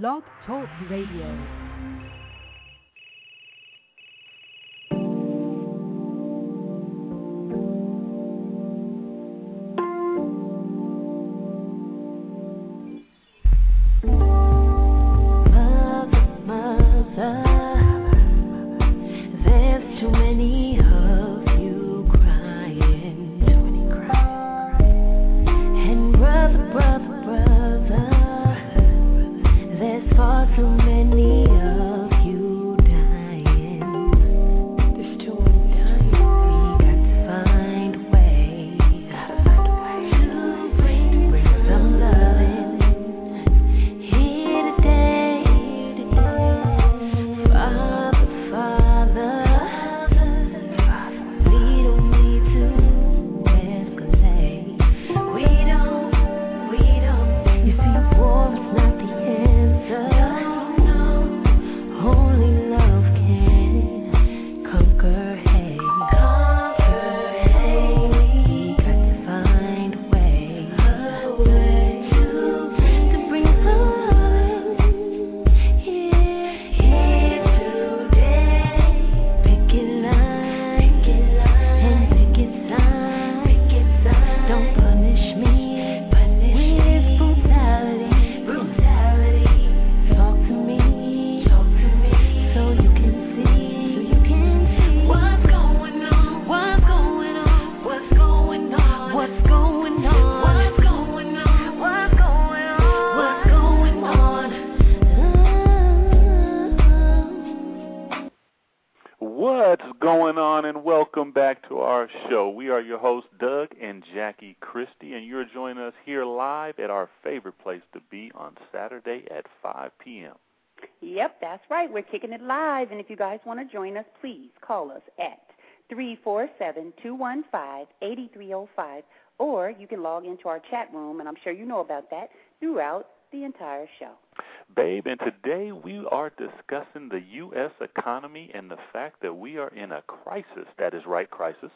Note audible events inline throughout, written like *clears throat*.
Blog Talk Radio. What's going on, and welcome back to our show. We are your hosts, Doug and Jackie Christie, and you're joining us here live at our favorite place to be on Saturday at 5 p.m. Yep, that's right. We're kicking it live, and if you guys want to join us, please call us at three four seven two one five eighty three zero five, or you can log into our chat room, and I'm sure you know about that throughout the entire show. Babe, and today we are discussing the U.S. economy and the fact that we are in a crisis. That is right, crisis.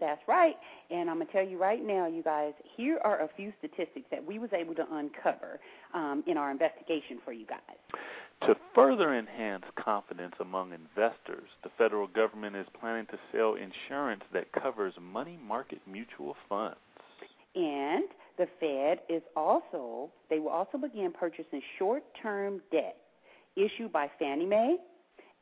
That's right. And I'm going to tell you right now, you guys, here are a few statistics that we was able to uncover um, in our investigation for you guys. To further enhance confidence among investors, the federal government is planning to sell insurance that covers money market mutual funds. And the Fed is also, they will also begin purchasing short term debt issued by Fannie Mae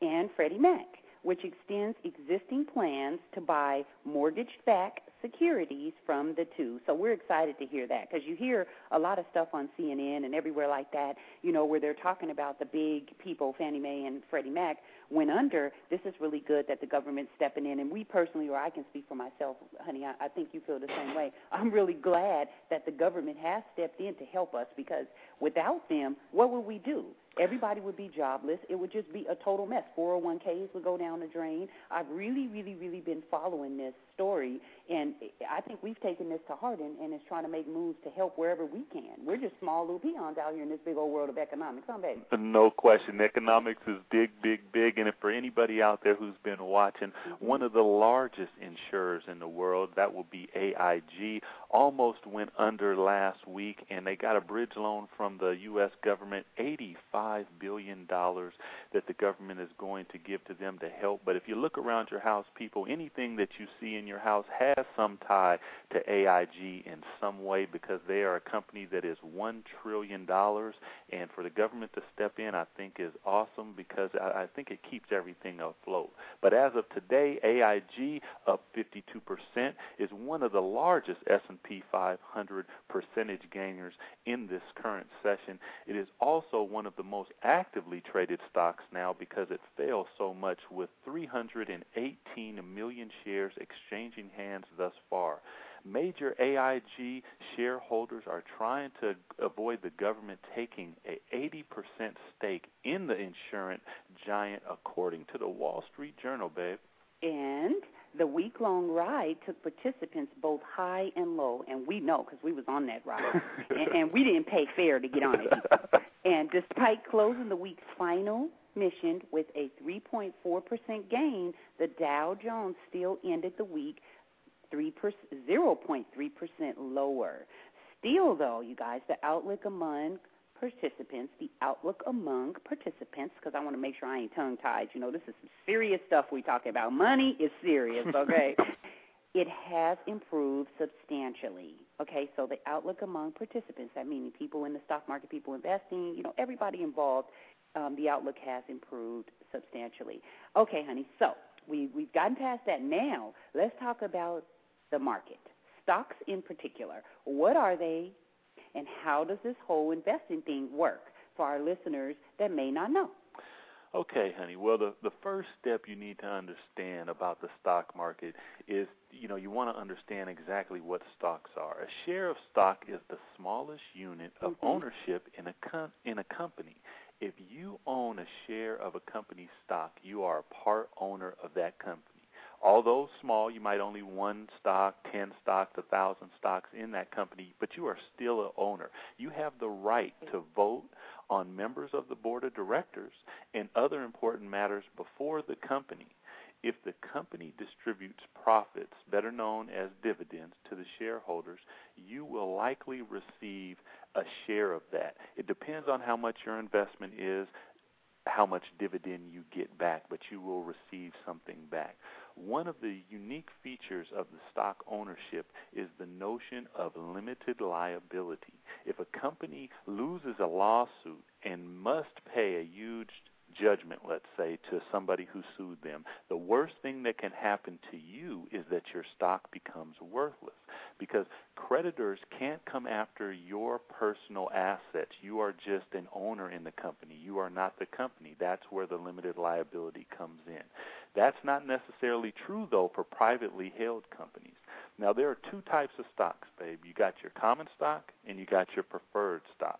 and Freddie Mac, which extends existing plans to buy mortgage backed securities from the two. So we're excited to hear that because you hear a lot of stuff on CNN and everywhere like that, you know, where they're talking about the big people, Fannie Mae and Freddie Mac, went under. This is really good that the government's stepping in. And we personally, or I can speak for myself, honey, I, I think you feel the same way. I'm really glad that the government has stepped in to help us because without them, what would we do? Everybody would be jobless. It would just be a total mess. 401ks would go down the drain. I've really, really, really been following this story, and I think we've taken this to heart and, and is trying to make moves to help wherever we can. We're just small little peons out here in this big old world of economics, huh, baby? No question. Economics is big, big, big. And if for anybody out there who's been watching, mm-hmm. one of the largest insurers in the world, that will be AIG, almost went under last week, and they got a bridge loan from the U.S. government, $85 billion that the government is going to give to them to help. But if you look around your house, people, anything that you see in your house has some tie to AIG in some way because they are a company that is $1 trillion. And for the government to step in, I think is awesome because I, I think it keeps everything afloat. But as of today, AIG up 52% is one of the largest S&P 500 percentage gainers in this current session. It is also one of the most actively traded stocks now because it fell so much with 318 million shares exchanging hands thus far. Major AIG shareholders are trying to avoid the government taking a 80% stake in the insurance giant, according to the Wall Street Journal, babe. And the week long ride took participants both high and low, and we know because we was on that ride, *laughs* and, and we didn't pay fare to get on it. *laughs* And despite closing the week's final mission with a 3.4% gain, the Dow Jones still ended the week 3 0.3% lower. Still, though, you guys, the outlook among participants, the outlook among participants, because I want to make sure I ain't tongue tied. You know, this is some serious stuff we talk about. Money is serious, *laughs* okay? it has improved substantially. Okay, so the outlook among participants, that meaning people in the stock market, people investing, you know, everybody involved, um, the outlook has improved substantially. Okay, honey, so we, we've gotten past that. Now, let's talk about the market. Stocks in particular. What are they, and how does this whole investing thing work for our listeners that may not know? Okay, honey. Well, the the first step you need to understand about the stock market is, you know, you want to understand exactly what stocks are. A share of stock is the smallest unit of mm-hmm. ownership in a com- in a company. If you own a share of a company's stock, you are a part owner of that company. Although small, you might only one stock, ten stocks, a thousand stocks in that company, but you are still an owner. You have the right to vote on members of the board of directors and other important matters before the company. If the company distributes profits, better known as dividends, to the shareholders, you will likely receive a share of that. It depends on how much your investment is, how much dividend you get back, but you will receive something back. One of the unique features of the stock ownership is the notion of limited liability. If a company loses a lawsuit and must pay a huge judgment, let's say, to somebody who sued them, the worst thing that can happen to you is that your stock becomes worthless because creditors can't come after your personal assets. You are just an owner in the company. You are not the company. That's where the limited liability comes in. That's not necessarily true, though, for privately held companies. Now, there are two types of stocks, babe. You got your common stock and you got your preferred stock.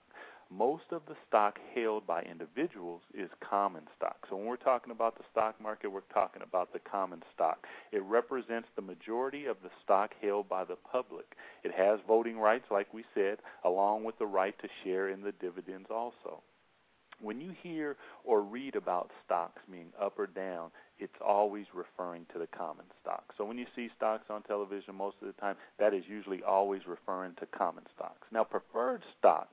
Most of the stock held by individuals is common stock. So when we're talking about the stock market, we're talking about the common stock. It represents the majority of the stock held by the public. It has voting rights, like we said, along with the right to share in the dividends also. When you hear or read about stocks being up or down, it's always referring to the common stock. So when you see stocks on television most of the time, that is usually always referring to common stocks. Now, preferred stock,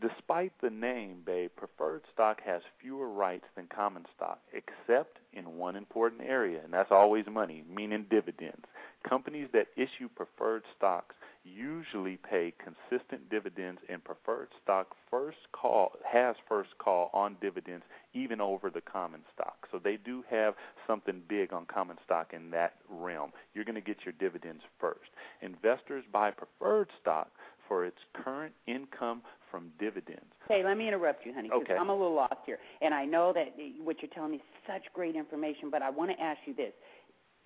despite the name, babe, preferred stock has fewer rights than common stock, except in one important area, and that's always money, meaning dividends. Companies that issue preferred stocks usually pay consistent dividends and preferred stock first call has first call on dividends even over the common stock. So they do have something big on common stock in that realm. You're going to get your dividends first. Investors buy preferred stock for its current income from dividends. Hey, let me interrupt you, honey, because okay. I'm a little lost here. And I know that what you're telling me is such great information, but I want to ask you this.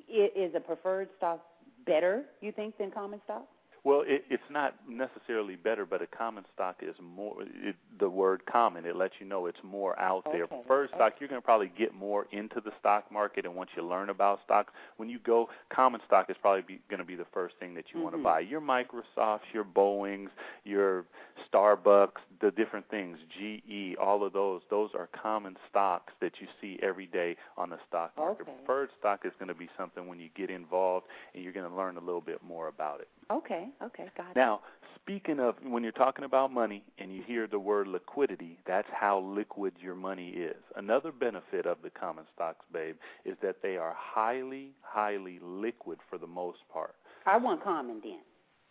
Is a preferred stock better, you think, than common stock? Well, it, it's not necessarily better, but a common stock is more. It, the word "common" it lets you know it's more out there. Okay. Stock, you're going to probably get more into the stock market, and once you learn about stocks, when you go, common stock is probably going to be the first thing that you mm-hmm. want to buy. Your Microsofts, your Boeing's, your Starbucks, the different things, GE, all of those. Those are common stocks that you see every day on the stock market. Okay. Preferred stock is going to be something when you get involved, and you're going to learn a little bit more about it. Okay, okay, got it. Now, speaking of when you're talking about money and you hear the word liquidity, that's how liquid your money is. Another benefit of the common stocks, babe, is that they are highly, highly liquid for the most part. I want common then.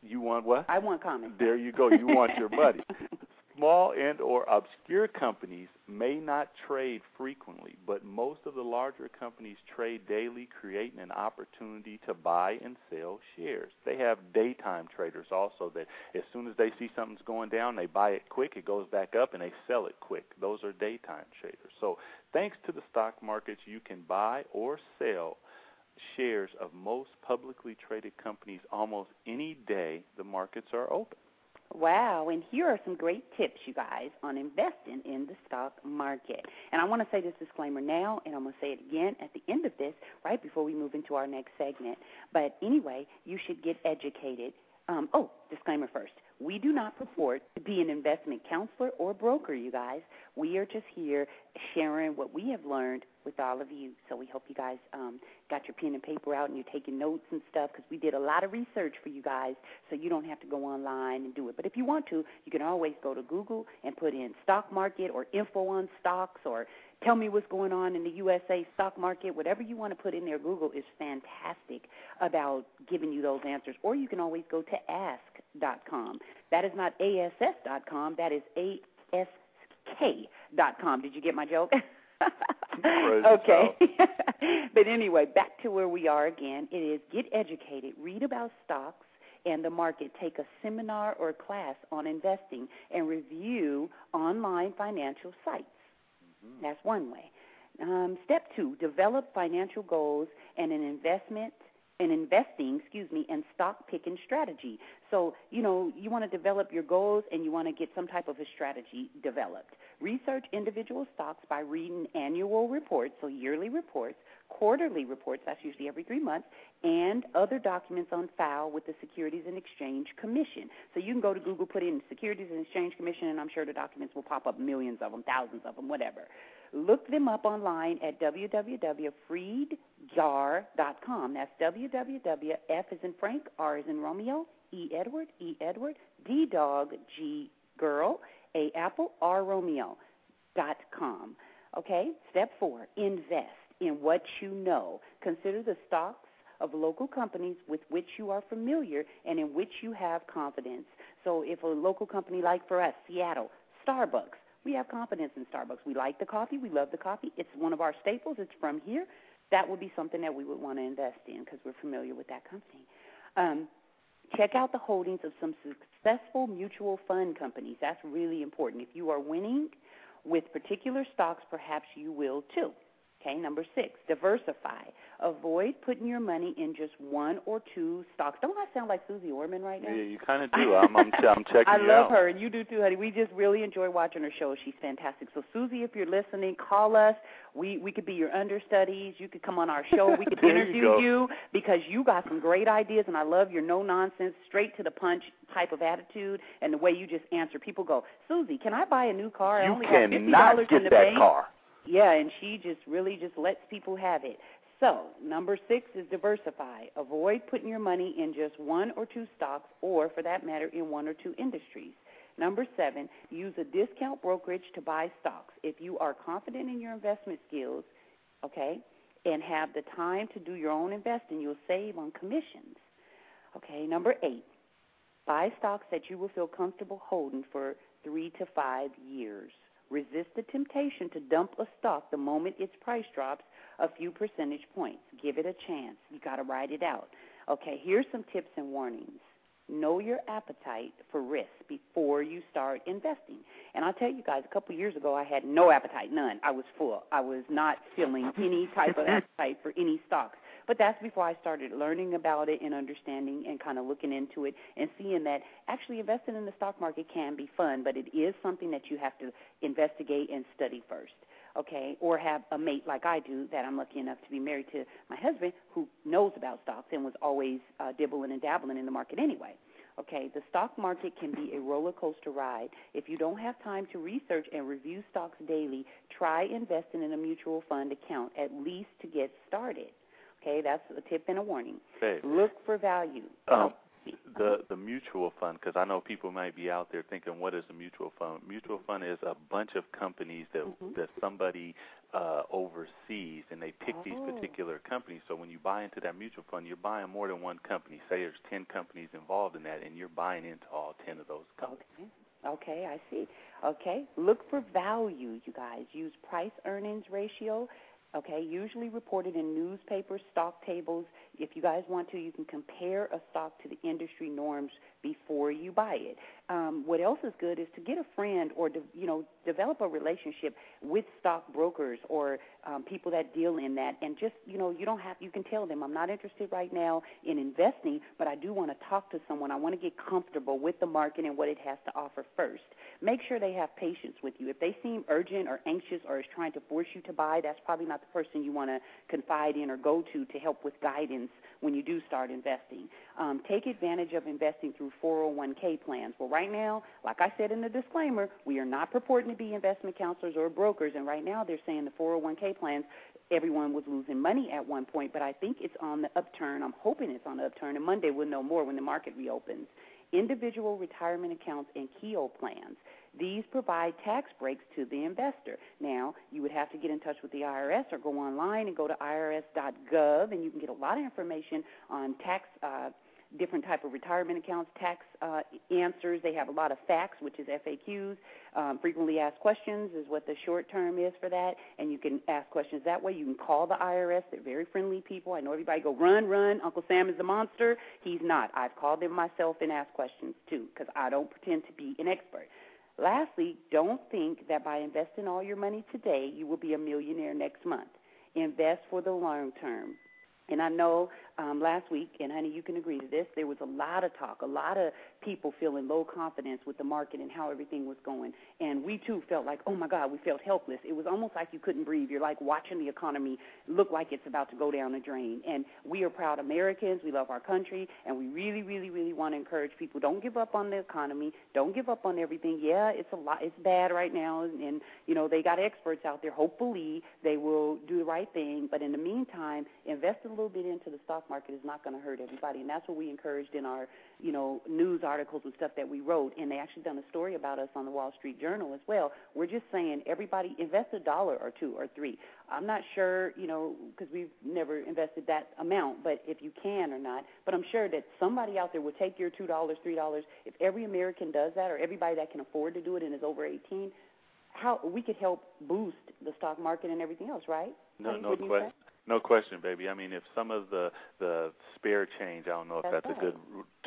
You want what? I want common. There you go. You want your money. *laughs* Small and or obscure companies may not trade frequently, but most of the larger companies trade daily, creating an opportunity to buy and sell shares. They have daytime traders also that as soon as they see something's going down, they buy it quick, it goes back up, and they sell it quick. Those are daytime traders. So, thanks to the stock markets, you can buy or sell shares of most publicly traded companies almost any day the markets are open. Wow, and here are some great tips, you guys, on investing in the stock market. And I want to say this disclaimer now, and I'm going to say it again at the end of this, right before we move into our next segment. But anyway, you should get educated. Um, oh, disclaimer first. We do not purport to be an investment counselor or broker, you guys. We are just here sharing what we have learned with all of you. So we hope you guys um, got your pen and paper out and you're taking notes and stuff because we did a lot of research for you guys so you don't have to go online and do it. But if you want to, you can always go to Google and put in stock market or info on stocks or tell me what's going on in the USA stock market. Whatever you want to put in there, Google is fantastic about giving you those answers. Or you can always go to ask.com. That is not ass.com, that is ask.com. Did you get my joke? *laughs* okay. *laughs* but anyway, back to where we are again. It is get educated, read about stocks and the market, take a seminar or class on investing, and review online financial sites. Mm-hmm. That's one way. Um, step two: develop financial goals and an investment and investing, excuse me, and stock picking strategy. So, you know, you want to develop your goals and you want to get some type of a strategy developed. Research individual stocks by reading annual reports, so yearly reports, quarterly reports, that's usually every three months, and other documents on file with the Securities and Exchange Commission. So you can go to Google, put in Securities and Exchange Commission, and I'm sure the documents will pop up millions of them, thousands of them, whatever. Look them up online at www.freedgar.com. That's www. F is in Frank, R is in Romeo, E Edward, E Edward, D dog, G girl, A apple, R Romeo dot com. Okay. Step four: invest in what you know. Consider the stocks of local companies with which you are familiar and in which you have confidence. So, if a local company like for us, Seattle, Starbucks, we have confidence in Starbucks. We like the coffee. We love the coffee. It's one of our staples. It's from here. That would be something that we would want to invest in because we're familiar with that company. Um, check out the holdings of some successful mutual fund companies. That's really important. If you are winning with particular stocks, perhaps you will too. Okay, number six, diversify. Avoid putting your money in just one or two stocks. Don't I sound like Suze Orman right now? Yeah, you kind of do. I'm, I'm, I'm *laughs* checking I love out. her, and you do too, honey. We just really enjoy watching her show. She's fantastic. So, Suze, if you're listening, call us. We we could be your understudies. You could come on our show. We could *laughs* There you interview you because you got some great ideas, and I love your no nonsense, straight to the punch type of attitude and the way you just answer. People go, Susie, can I buy a new car? I You only got fifty cannot dollars in get the that bank. car. Yeah, and she just really just lets people have it. So, number six is diversify. Avoid putting your money in just one or two stocks, or for that matter, in one or two industries. Number seven, use a discount brokerage to buy stocks. If you are confident in your investment skills, okay, and have the time to do your own investing, you'll save on commissions. Okay, number eight, buy stocks that you will feel comfortable holding for three to five years. Resist the temptation to dump a stock the moment its price drops a few percentage points. Give it a chance. You got to ride it out. Okay, here's some tips and warnings. Know your appetite for risk before you start investing. And I'll tell you guys, a couple of years ago, I had no appetite, none. I was full. I was not feeling any type of *laughs* appetite for any stocks. But that's before I started learning about it and understanding and kind of looking into it and seeing that actually investing in the stock market can be fun, but it is something that you have to investigate and study first. Okay, or have a mate like I do that I'm lucky enough to be married to my husband who knows about stocks and was always uh, dibbling and dabbling in the market anyway. Okay, the stock market can be a roller coaster ride. If you don't have time to research and review stocks daily, try investing in a mutual fund account at least to get started. Okay, that's a tip and a warning. Look for value. Um, the the mutual fund because I know people might be out there thinking, what is a mutual fund? Mutual fund is a bunch of companies that Mhm. that somebody uh, oversees, and they pick these Oh. particular companies. So when you buy into that mutual fund, you're buying more than one company. Say there's ten companies involved in that, and you're buying into all ten of those companies. Okay. Okay, I see. Okay, look for value, you guys. Use price earnings ratio. Okay, usually reported in newspapers, stock tables. If you guys want to, you can compare a stock to the industry norms before you buy it. Um, what else is good is to get a friend or de- you know develop a relationship with stock brokers or um, people that deal in that, and just you know you don't have you can tell them I'm not interested right now in investing, but I do want to talk to someone. I want to get comfortable with the market and what it has to offer first. Make sure they have patience with you. If they seem urgent or anxious or is trying to force you to buy, that's probably not the person you want to confide in or go to to help with guidance when you do start investing. Um, take advantage of investing through 401k plans. Well, right now, like I said in the disclaimer, we are not purporting to be investment counselors or brokers, and right now they're saying the 401k plans everyone was losing money at one point, but I think it's on the upturn. I'm hoping it's on the upturn, and Monday we'll know more when the market reopens. Individual retirement accounts and Keogh plans. These provide tax breaks to the investor. Now, you would have to get in touch with the IRS or go online and go to irs.gov, and you can get a lot of information on tax. Uh, different type of retirement accounts, tax uh, answers. They have a lot of facts, which is FAQs. Um, frequently asked questions is what the short term is for that, and you can ask questions that way. You can call the IRS. They're very friendly people. I know everybody go run, run. Uncle Sam is a monster. He's not. I've called them myself and asked questions too because I don't pretend to be an expert. Lastly, don't think that by investing all your money today, you will be a millionaire next month. Invest for the long term. And I know um, last week, and honey, you can agree to this, there was a lot of talk, a lot of people feeling low confidence with the market and how everything was going. And we too felt like, oh my God, we felt helpless. It was almost like you couldn't breathe. You're like watching the economy look like it's about to go down the drain. And we are proud Americans. We love our country, and we really, really, really want to encourage people don't give up on the economy. Don't give up on everything. Yeah, it's a lot. It's bad right now, and, and you know they got experts out there. Hopefully, they will do the right thing. But in the meantime, invest a little bit into the stock market is not going to hurt everybody, and that's what we encouraged in our you know news articles and stuff that we wrote. And they actually done a story about us on the Wall Street Journal as well. We're just saying everybody invest a dollar or two or three. I'm not sure, you know, because we've never invested that amount, but if you can or not. But I'm sure that somebody out there will take your two dollars, three dollars. If every American does that, or everybody that can afford to do it and is over 18, how we could help boost the stock market and everything else, right? No, no question. No question, baby. I mean, if some of the the spare change, I don't know if that's, that's a good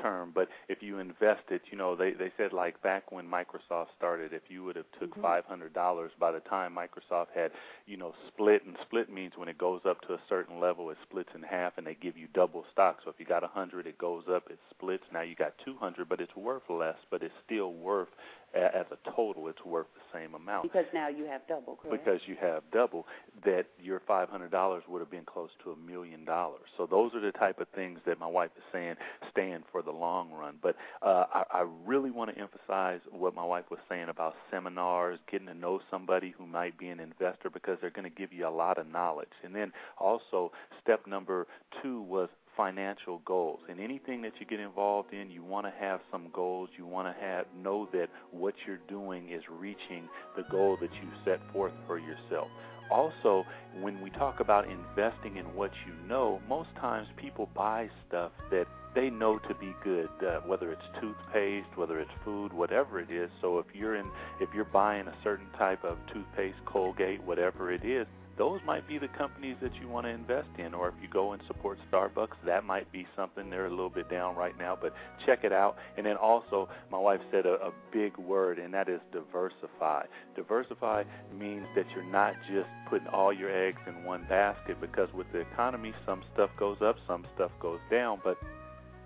term, but if you invest it, you know, they they said like back when Microsoft started, if you would have took mm-hmm. five hundred dollars by the time Microsoft had, you know, split and split means when it goes up to a certain level, it splits in half and they give you double stock. So if you got a hundred, it goes up, it splits. Now you got two hundred, but it's worth less, but it's still worth as a total, it's worth the same amount. Because now you have double, correct? Because you have double, that your five hundred dollars would have been close to a million dollars. So those are the type of things that my wife is saying stand for the long run. But uh, I, I really want to emphasize what my wife was saying about seminars, getting to know somebody who might be an investor because they're going to give you a lot of knowledge. And then also step number two was financial goals. And anything that you get involved in, you want to have some goals. You want to have know that what you're doing is reaching the goal that you set forth for yourself. Also, when we talk about investing in what you know, most times people buy stuff that they know to be good, uh, whether it's toothpaste, whether it's food, whatever it is. So if you're in, if you're buying a certain type of toothpaste, Colgate, whatever it is, those might be the companies that you want to invest in. Or if you go and support Starbucks, that might be something. They're a little bit down right now, but check it out. And then also, my wife said a, a big word, and that is diversify. Diversify means that you're not just putting all your eggs in one basket because with the economy, some stuff goes up, some stuff goes down, but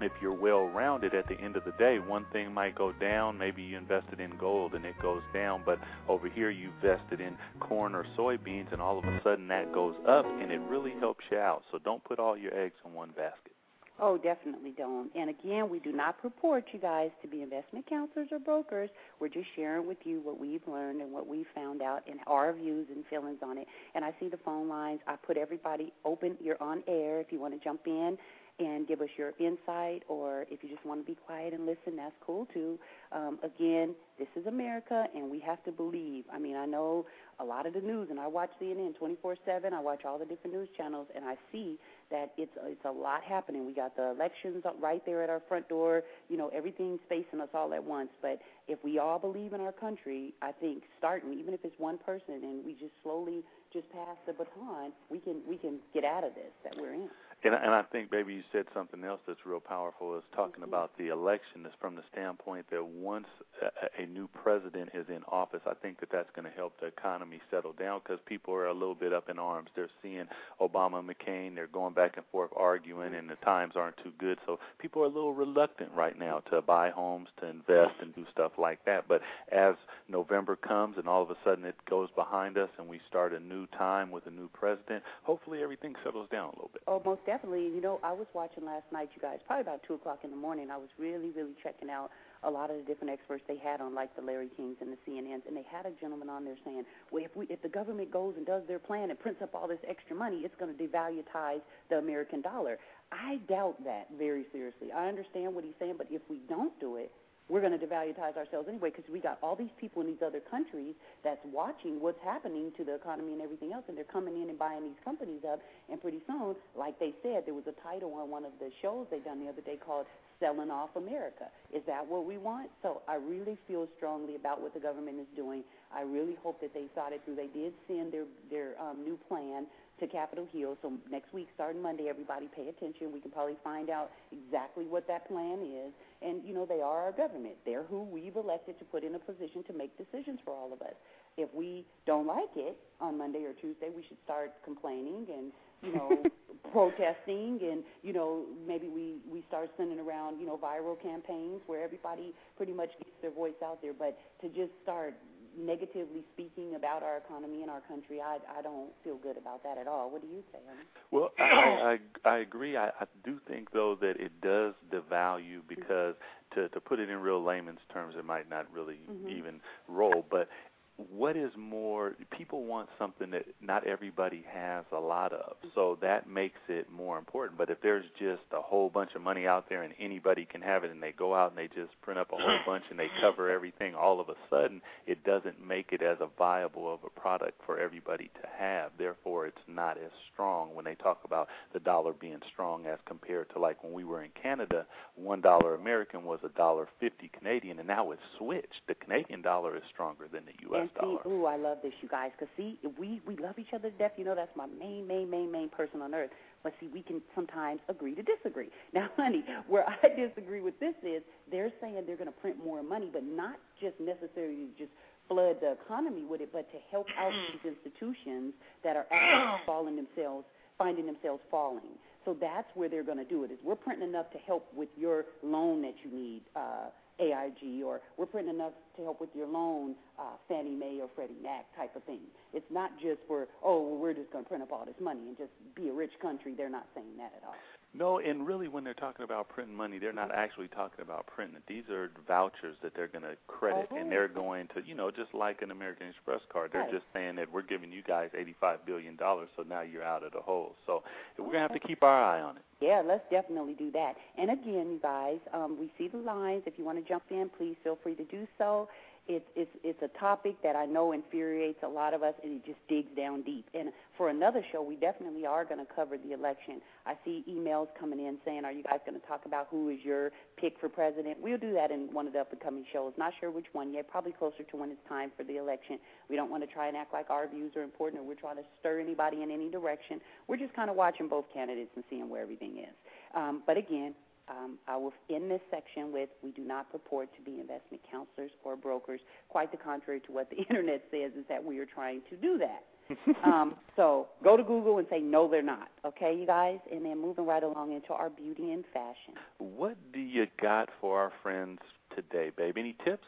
if you're well rounded at the end of the day, one thing might go down. Maybe you invested in gold and it goes down, but over here you invested in corn or soybeans and all of a sudden that goes up and it really helps you out. So don't put all your eggs in one basket. Oh, definitely don't. And again, we do not purport you guys to be investment counselors or brokers. We're just sharing with you what we've learned and what we've found out and our views and feelings on it. And I see the phone lines. I put everybody open. You're on air if you want to jump in and give us your insight, or if you just want to be quiet and listen, that's cool too. Um, again, this is America, and we have to believe. I mean, I know a lot of the news, and I watch CNN 24/7. I watch all the different news channels, and I see that it's it's a lot happening. We got the elections right there at our front door. You know, everything's facing us all at once. But if we all believe in our country, I think starting, even if it's one person, and we just slowly just pass the baton, we can we can get out of this that we're in. And, and I think, baby, you said something else that's real powerful. Is talking mm-hmm. about the election is from the standpoint that once a, a new president is in office, I think that that's going to help the economy settle down because people are a little bit up in arms. They're seeing Obama and McCain, they're going back and forth arguing, and the times aren't too good. So people are a little reluctant right now to buy homes, to invest, and do stuff like that. But as November comes and all of a sudden it goes behind us and we start a new time with a new president, hopefully everything settles down a little bit. Oh, most definitely. You know, I was watching last night, you guys, probably about 2 o'clock in the morning. I was really, really checking out a lot of the different experts they had on, like the Larry Kings and the CNNs, and they had a gentleman on there saying, "Well, if we if the government goes and does their plan and prints up all this extra money, it's going to devalutize the American dollar." I doubt that very seriously. I understand what he's saying, but if we don't do it, we're going to devalutize ourselves anyway because we got all these people in these other countries that's watching what's happening to the economy and everything else, and they're coming in and buying these companies up. And pretty soon, like they said, there was a title on one of the shows they done the other day called selling off America. Is that what we want? So I really feel strongly about what the government is doing. I really hope that they thought it through. They did send their their um, new plan to Capitol Hill. So next week, starting Monday, everybody pay attention. We can probably find out exactly what that plan is. And you know, they are our government. They're who we've elected to put in a position to make decisions for all of us. If we don't like it on Monday or Tuesday, we should start complaining and you know *laughs* protesting and you know maybe we we start sending around you know viral campaigns where everybody pretty much gets their voice out there but to just start negatively speaking about our economy and our country i i don't feel good about that at all what do you say honey? well i i i agree i i do think though that it does devalue because to to put it in real layman's terms it might not really mm-hmm. even roll but what is more people want something that not everybody has a lot of. So that makes it more important. But if there's just a whole bunch of money out there and anybody can have it and they go out and they just print up a whole *laughs* bunch and they cover everything all of a sudden it doesn't make it as a viable of a product for everybody to have. Therefore it's not as strong when they talk about the dollar being strong as compared to like when we were in Canada one dollar American was a dollar fifty Canadian and now it's switched. The Canadian dollar is stronger than the US and see, ooh, I love this, you guys. Cause see, we we love each other to death. You know, that's my main, main, main, main person on earth. But see, we can sometimes agree to disagree. *laughs* Now, honey, where I disagree with this is they're saying they're going to print more money, but not just necessarily just flood the economy with it, but to help out these institutions that are actually *clears throat* falling themselves, finding themselves falling. So that's where they're going to do it. Is we're printing enough to help with your loan that you need. Uh, AIG, or we're putting enough to help with your loan, uh, Fannie Mae or Freddie Mac type of thing. It's not just for, oh, well, we're just going to print up all this money and just be a rich country. They're not saying that at all. No, and really, when they're talking about printing money, they're not actually talking about printing it. These are vouchers that they're going to credit, oh. and they're going to, you know, just like an American Express card, they're right. just saying that we're giving you guys eighty-five billion dollars, so now you're out of the hole. So we're going to have to keep our eye on it. Yeah, let's definitely do that. And again, you guys, um, we see the lines. If you want to jump in, please feel free to do so. It's it's it's a topic that I know infuriates a lot of us, and it just digs down deep. And for another show, we definitely are going to cover the election. I see emails coming in saying, "Are you guys going to talk about who is your pick for president?" We'll do that in one of the upcoming shows. Not sure which one yet. Probably closer to when it's time for the election. We don't want to try and act like our views are important, or we're trying to stir anybody in any direction. We're just kind of watching both candidates and seeing where everything is. Um, but again, um, I will end this section with we do not purport to be investment counselors or brokers. Quite the contrary to what the *laughs* internet says is that we are trying to do that. *laughs* um, so go to Google and say no, they're not. Okay, you guys, and then moving right along into our beauty and fashion. What do you got for our friends today, babe? Any tips?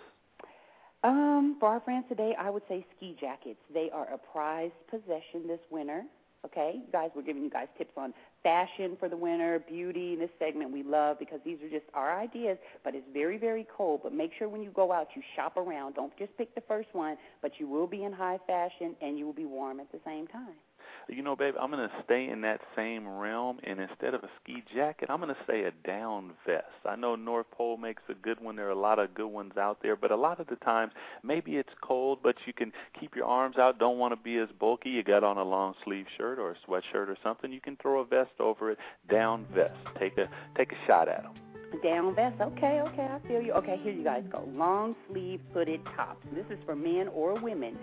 Um, for our friends today, I would say ski jackets. They are a prized possession this winter. Okay, you guys, we're giving you guys tips on fashion for the winter, beauty. In this segment, we love because these are just our ideas. But it's very, very cold. But make sure when you go out, you shop around. Don't just pick the first one. But you will be in high fashion and you will be warm at the same time. You know, babe, I'm going to stay in that same realm, and instead of a ski jacket, I'm going to say a down vest. I know North Pole makes a good one. There are a lot of good ones out there, but a lot of the times, maybe it's cold, but you can keep your arms out. Don't want to be as bulky. You got on a long sleeve shirt or a sweatshirt or something. You can throw a vest over it. Down vest. Take a take a shot at them. Down vest. Okay, okay, I feel you. Okay, here you guys go. Long sleeve hooded tops. This is for men or women.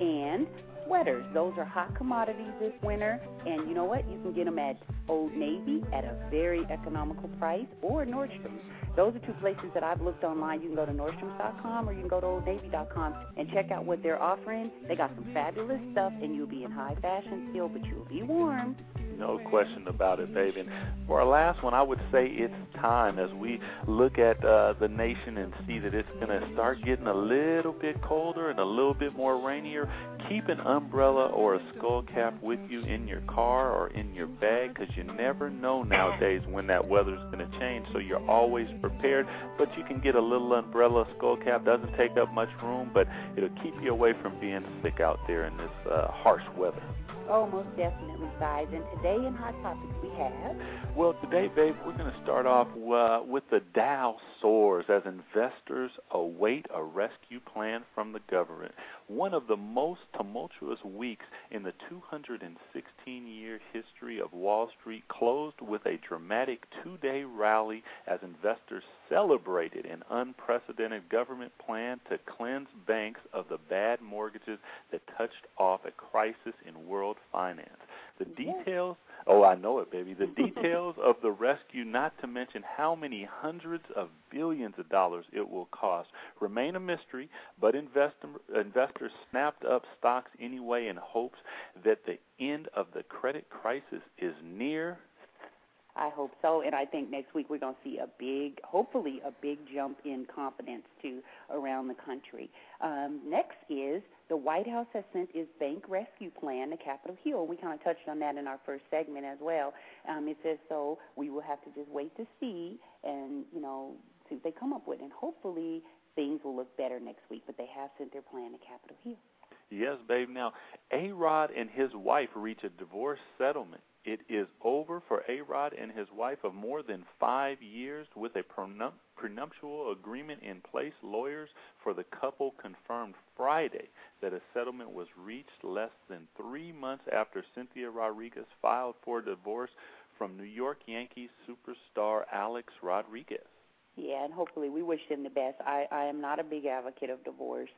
And sweaters. Those are hot commodities this winter, and you know what? You can get them at Old Navy at a very economical price or Nordstrom's. Those are two places that I've looked online. You can go to Nordstrom's.com or you can go to OldNavy.com and check out what they're offering. They got some fabulous stuff, and you'll be in high fashion still, but you'll be warm. No question about it, baby. And for our last one, I would say it's time as we look at uh, the nation and see that it's going to start getting a little bit colder and a little bit more rainier. Keep an umbrella or a skull cap with you in your car or in your bag because you never know nowadays when that weather's going to change. So you're always prepared. But you can get a little umbrella, skull cap. Doesn't take up much room, but it'll keep you away from being sick out there in this uh, harsh weather. Oh, most definitely, guys. And today in Hot Topics we have. Well, today, babe, we're going to start off uh, with the Dow soars as investors await a rescue plan from the government. One of the most tumultuous weeks in the 216 year history of Wall Street closed with a dramatic two day rally as investors celebrated an unprecedented government plan to cleanse banks of the bad mortgages that touched off a crisis in world finance. The details, oh, I know it, baby. The *laughs* details of the rescue, not to mention how many hundreds of billions of dollars it will cost, remain a mystery, but investor, investors snapped up stocks anyway in hopes that the end of the credit crisis is near I hope so, and I think next week we're going to see a big, hopefully, a big jump in confidence too around the country. Um, next is the White House has sent its bank rescue plan to Capitol Hill. We kind of touched on that in our first segment as well. Um, it says so we will have to just wait to see and you know see what they come up with, and hopefully things will look better next week. But they have sent their plan to Capitol Hill. Yes, babe. Now, A Rod and his wife reach a divorce settlement it is over for A Rod and his wife of more than five years with a prenuptial agreement in place. Lawyers for the couple confirmed Friday that a settlement was reached less than three months after Cynthia Rodriguez filed for divorce from New York Yankees superstar Alex Rodriguez. Yeah, and hopefully we wish them the best. I, I am not a big advocate of divorce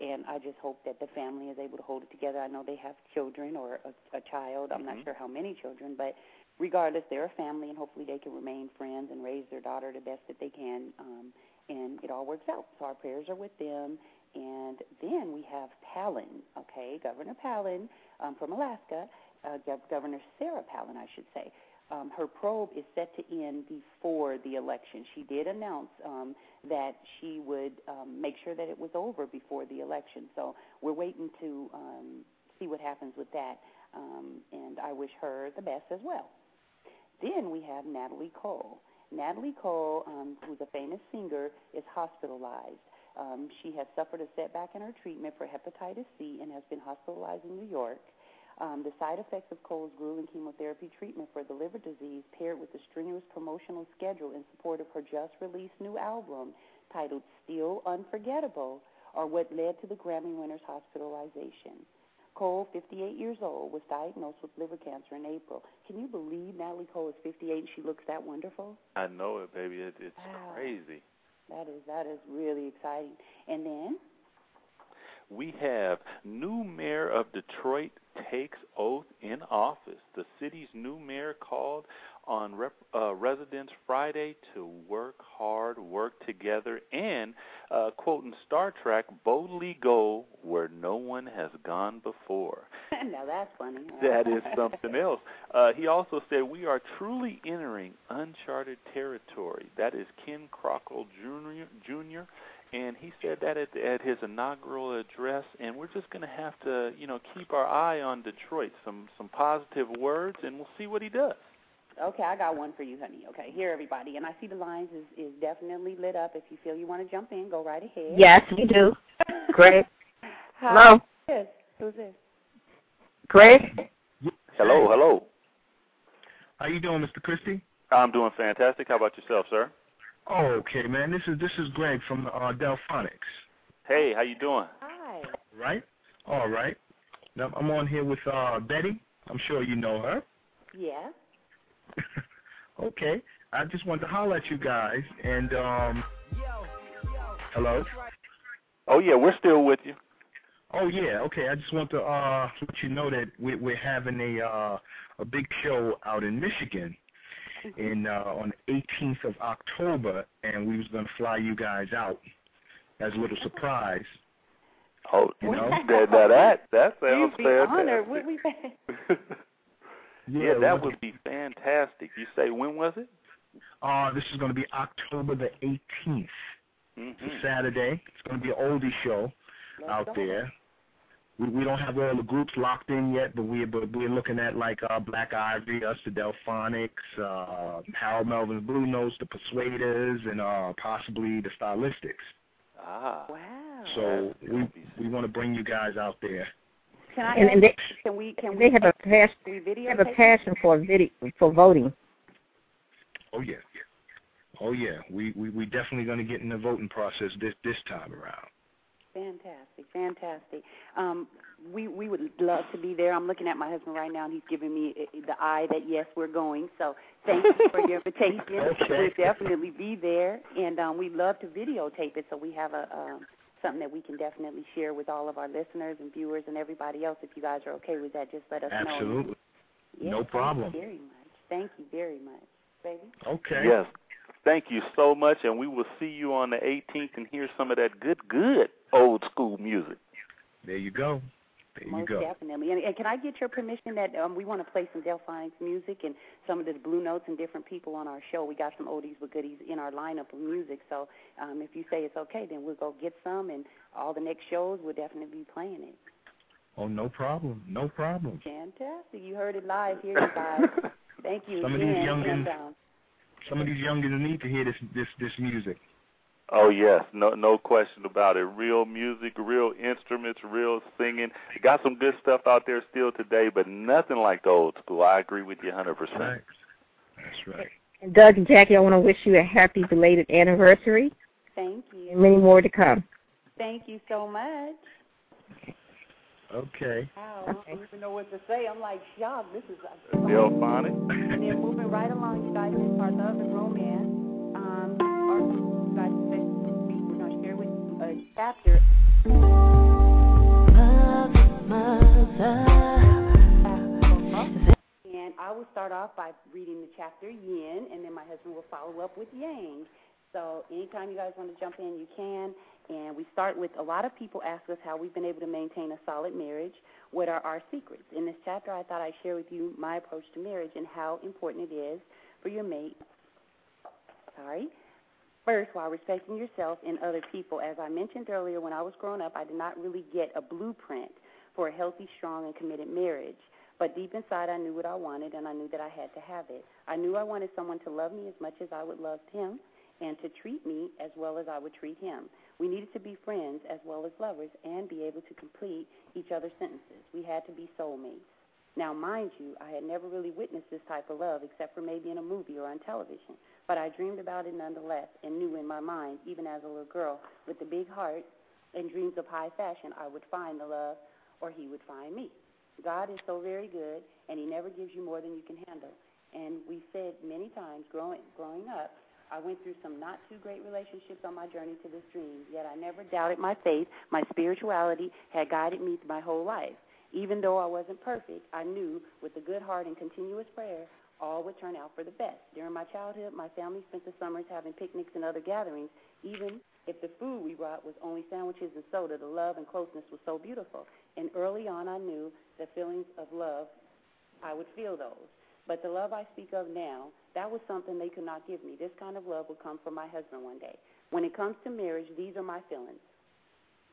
and I just hope that the family is able to hold it together. I know they have children or a, a child. I'm mm-hmm. not sure how many children, but regardless, they're a family, and hopefully they can remain friends and raise their daughter the best that they can, um, and it all works out. So our prayers are with them. And then we have Palin, okay, Governor Palin um, from Alaska, uh, Governor Sarah Palin, I should say um, her probe is set to end before the election. She did announce um, that she would um, make sure that it was over before the election. So we're waiting to um, see what happens with that, um, and I wish her the best as well. Then we have Natalie Cole. Natalie Cole, um, who's a famous singer, is hospitalized. She has suffered a setback in her treatment for hepatitis C and has been hospitalized in New York. Um, the side effects of Cole's grueling chemotherapy treatment for the liver disease, paired with the strenuous promotional schedule in support of her just released new album titled Still Unforgettable, are what led to the Grammy winner's hospitalization. Cole, 58 years old, was diagnosed with liver cancer in April. Can you believe Natalie Cole is 58 and she looks that wonderful? I know it, baby. It, it's wow. crazy. That is that is really exciting. And then we have new mayor of Detroit takes oath in office. The city's new mayor called on rep, uh, residents Friday to work hard, work together, and, uh, quoting Star Trek, boldly go where no one has gone before. *laughs* now that's funny. *laughs* that is something else. Uh, he also said, We are truly entering uncharted territory. That is Ken Cockrel Jr. Jr and he said that at, at his inaugural address. And we're just going to have to, you know, keep our eye on Detroit. Some some positive words, and we'll see what he does. Okay, I got one for you, honey. Okay, here, everybody, and I see the lines is is definitely lit up. If you feel you want to jump in, go right ahead. Yes, we do. *laughs* Great. Hello. Yes. Who's this? Greg. Hello, hello. How you doing, Mr. Christie? I'm doing fantastic. How about yourself, sir? Oh, okay, man. This is this is Greg from uh, Delfonics. Hey, how you doing? Hi. Right. All right. Now, I'm on here with uh, Betty. I'm sure you know her. Yeah. *laughs* okay. I just wanted to holler at you guys and um. Hello. Oh yeah, we're still with you. Oh yeah, okay. I just want to uh let you know that we're, we're having a uh a big show out in Michigan in uh on the 18th of October, and we was gonna fly you guys out as a little surprise. Oh, You know? that, that *laughs* *laughs* that that sounds You'd be fantastic. honored. Would we? yeah, we that would be fantastic. You say when was it? to- Uh, this is gonna be October the 18th. It's a Mm-hmm. Saturday. It's gonna be an oldie show out there. We we don't have all the groups locked in yet, but we're but we're looking at like uh Black Ivory, us the Delfonics, uh Harold Melvin's Blue Notes, the Persuaders, and uh possibly the Stylistics. Ah. Wow. So we we want to bring you guys out there. Can I? And, and they, can we? Can they we? have a passion. we They video have a passion for video for voting. Oh yeah, oh yeah. We we we definitely going to get in the voting process this this time around. Fantastic, fantastic. Um, we we would love to be there. I'm looking at my husband right now, and he's giving me uh, the eye that yes, we're going. So thank you for your invitation. *laughs* Okay. We'll definitely be there, and um, we'd love to videotape it so we have a um, something that we can definitely share with all of our listeners and viewers and everybody else. If you guys are okay with that, just let us know. Absolutely. Yes, No thank you problem. very much. Thank you very much, baby. Okay. Yes. Thank you so much, and we will see you on the 18th and hear some of that good, good old school music. There you go. There you Most go. definitely. And, and can I get your permission that um, we want to play some Delfonics music and some of the Blue Notes and different people on our show? We got some oldies but goodies in our lineup of music. So um, if you say it's okay, then we'll go get some, and all the next shows we'll definitely be playing it. Oh, no problem. No problem. Fantastic. You heard it live here, you guys. *laughs* Thank you Some of these youngins- Some of these youngins need to hear this this this music. Oh yes, no no question about it. Real music, real instruments, real singing. Got some good stuff out there still today, but nothing like the old school. I agree with you 100%. Right. That's right. And Doug and Jackie, I want to wish you a happy belated anniversary thank you. and many more to come. Thank you so much. Okay. Wow, I don't even know what to say. I'm like shocked. This is Delphonic. And they're moving right along, you guys. It's our love and romance. Um, our, to share with you a chapter. And I will start off by reading the chapter Yin, and then my husband will follow up with Yang. So anytime you guys want to jump in, you can. And we start with a lot of people ask us how we've been able to maintain a solid marriage. What are our secrets? In this chapter, I thought I'd share with you my approach to marriage and how important it is for your mate. Sorry. First, while respecting yourself and other people. As I mentioned earlier, when I was growing up, I did not really get a blueprint for a healthy, strong, and committed marriage. But deep inside, I knew what I wanted, and I knew that I had to have it. I knew I wanted someone to love me as much as I would love him, and to treat me as well as I would treat him. We needed to be friends as well as lovers and be able to complete each other's sentences. We had to be soulmates. Now, mind you, I had never really witnessed this type of love except for maybe in a movie or on television, but I dreamed about it nonetheless and knew in my mind, even as a little girl with a big heart and dreams of high fashion, I would find the love or he would find me. God is so very good, and He never gives you more than you can handle. And we said many times growing growing up, I went through some not too great relationships on my journey to this dream. Yet I never doubted my faith. My spirituality had guided me my whole life. Even though I wasn't perfect, I knew with a good heart and continuous prayer, all would turn out for the best. During my childhood, my family spent the summers having picnics and other gatherings. Even if the food we brought was only sandwiches and soda, the love and closeness was so beautiful. And early on, I knew the feelings of love, I would feel those. But the love I speak of now, that was something they could not give me. This kind of love will come from my husband one day. When it comes to marriage, these are my feelings.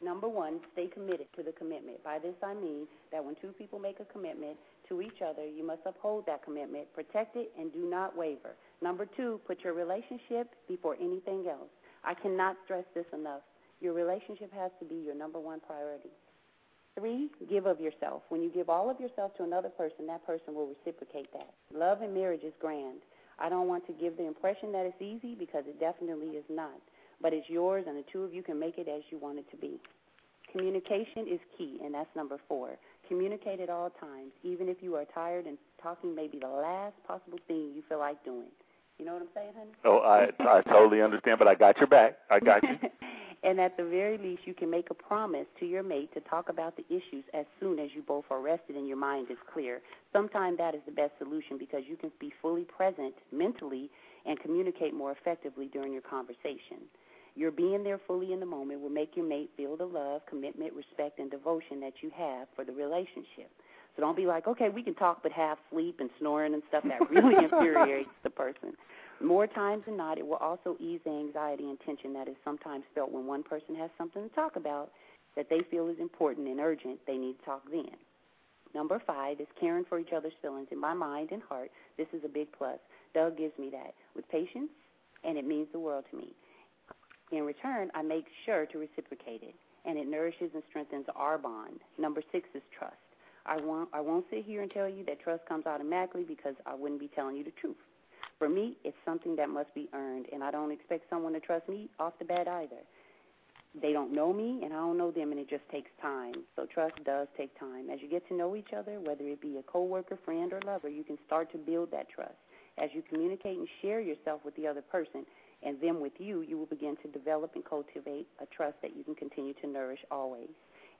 Number one, stay committed to the commitment. By this I mean that when two people make a commitment to each other, you must uphold that commitment, protect it, and do not waver. Number two, put your relationship before anything else. I cannot stress this enough. Your relationship has to be your number one priority. Three, give of yourself. When you give all of yourself to another person, that person will reciprocate that. Love and marriage is grand. I don't want to give the impression that it's easy because it definitely is not. But it's yours, and the two of you can make it as you want it to be. Communication is key, and that's number four. Communicate at all times, even if you are tired and talking may be the last possible thing you feel like doing. You know what I'm saying, honey? Oh, I I totally understand, but I got your back. I got you. *laughs* and at the very least, you can make a promise to your mate to talk about the issues as soon as you both are rested and your mind is clear. Sometimes that is the best solution because you can be fully present mentally and communicate more effectively during your conversation. Your being there fully in the moment will make your mate feel the love, commitment, respect, and devotion that you have for the relationship. So don't be like, okay, we can talk, but half sleep and snoring and stuff. That really *laughs* infuriates the person. More times than not, it will also ease the anxiety and tension that is sometimes felt when one person has something to talk about that they feel is important and urgent. They need to talk then. Number five is caring for each other's feelings. In my mind and heart, this is a big plus. Doug gives me that with patience, and it means the world to me. In return, I make sure to reciprocate it, and it nourishes and strengthens our bond. Number six is trust. I won't, I won't sit here and tell you that trust comes automatically because I wouldn't be telling you the truth. For me, it's something that must be earned, and I don't expect someone to trust me off the bat either. They don't know me, and I don't know them, and it just takes time. So trust does take time. As you get to know each other, whether it be a coworker, friend, or lover, you can start to build that trust. As you communicate and share yourself with the other person, and them with you, you will begin to develop and cultivate a trust that you can continue to nourish always.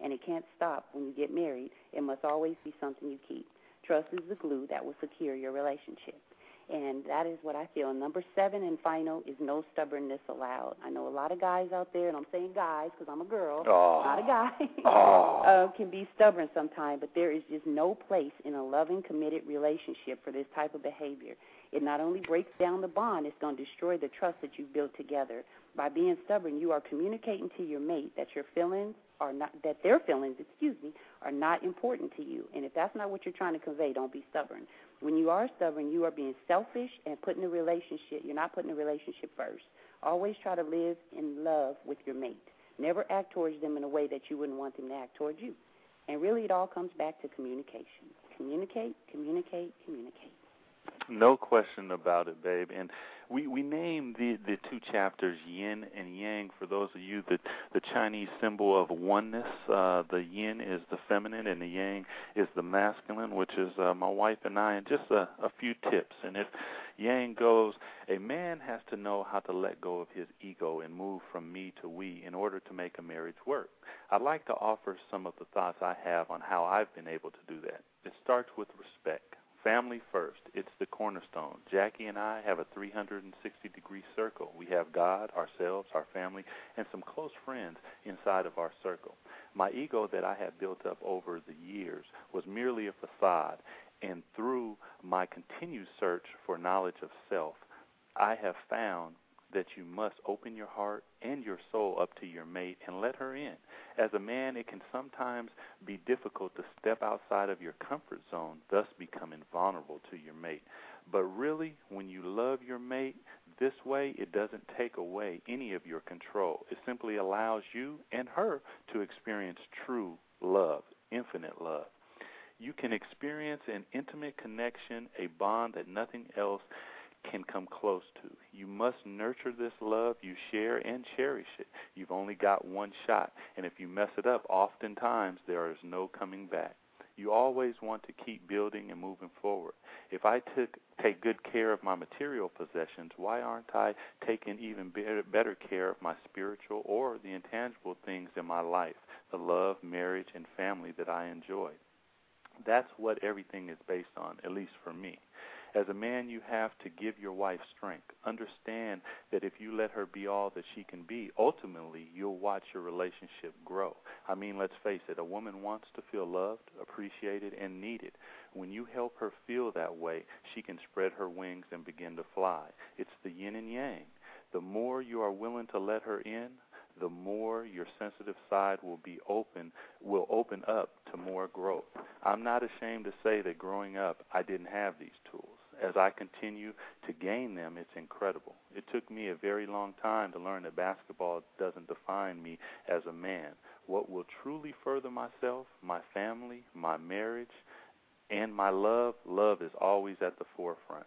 And it can't stop when you get married. It must always be something you keep. Trust is the glue that will secure your relationship. And that is what I feel. Number seven and final is no stubbornness allowed. I know a lot of guys out there, and I'm saying guys because I'm a girl, oh. not a guy, *laughs* oh. *laughs* uh, can be stubborn sometimes, but there is just no place in a loving, committed relationship for this type of behavior. It not only breaks down the bond, it's going to destroy the trust that you've built together. By being stubborn, you are communicating to your mate that your feelings are not that their feelings, excuse me, are not important to you. And if that's not what you're trying to convey, don't be stubborn. When you are stubborn, you are being selfish and putting the relationship, you're not putting the relationship first. Always try to live in love with your mate. Never act towards them in a way that you wouldn't want them to act towards you. And really, it all comes back to communication. Communicate, communicate, communicate. No question about it, babe. And we we name the the two chapters yin and yang for those of you that the Chinese symbol of oneness. Uh, the yin is the feminine and the yang is the masculine, which is uh, my wife and I. And just a, a few tips. And if yang goes, a man has to know how to let go of his ego and move from me to we in order to make a marriage work. I'd like to offer some of the thoughts I have on how I've been able to do that. It starts with respect. Family first. It's the cornerstone. Jackie and I have a 360 degree circle. We have God, ourselves, our family, and some close friends inside of our circle. My ego that I had built up over the years was merely a facade, and through my continued search for knowledge of self, I have found that you must open your heart and your soul up to your mate and let her in. As a man, it can sometimes be difficult to step outside of your comfort zone, thus becoming vulnerable to your mate. But really, when you love your mate this way, it doesn't take away any of your control. It simply allows you and her to experience true love, infinite love. You can experience an intimate connection, a bond that nothing else can come close to. You must nurture this love you share and cherish it. You've only got one shot, and if you mess it up, oftentimes there is no coming back. You always want to keep building and moving forward. If I took take good care of my material possessions, why aren't I taking even better, better care of my spiritual or the intangible things in my life, the love, marriage, and family that I enjoy? That's what everything is based on, at least for me. As a man, you have to give your wife strength. Understand that if you let her be all that she can be, ultimately you'll watch your relationship grow. I mean, let's face it, a woman wants to feel loved, appreciated, and needed. When you help her feel that way, she can spread her wings and begin to fly. It's the yin and yang. The more you are willing to let her in, the more your sensitive side will be open will open up to more growth. I'm not ashamed to say that growing up I didn't have these tools as I continue to gain them, it's incredible. It took me a very long time to learn that basketball doesn't define me as a man. What will truly further myself, my family, my marriage, and my love, love is always at the forefront.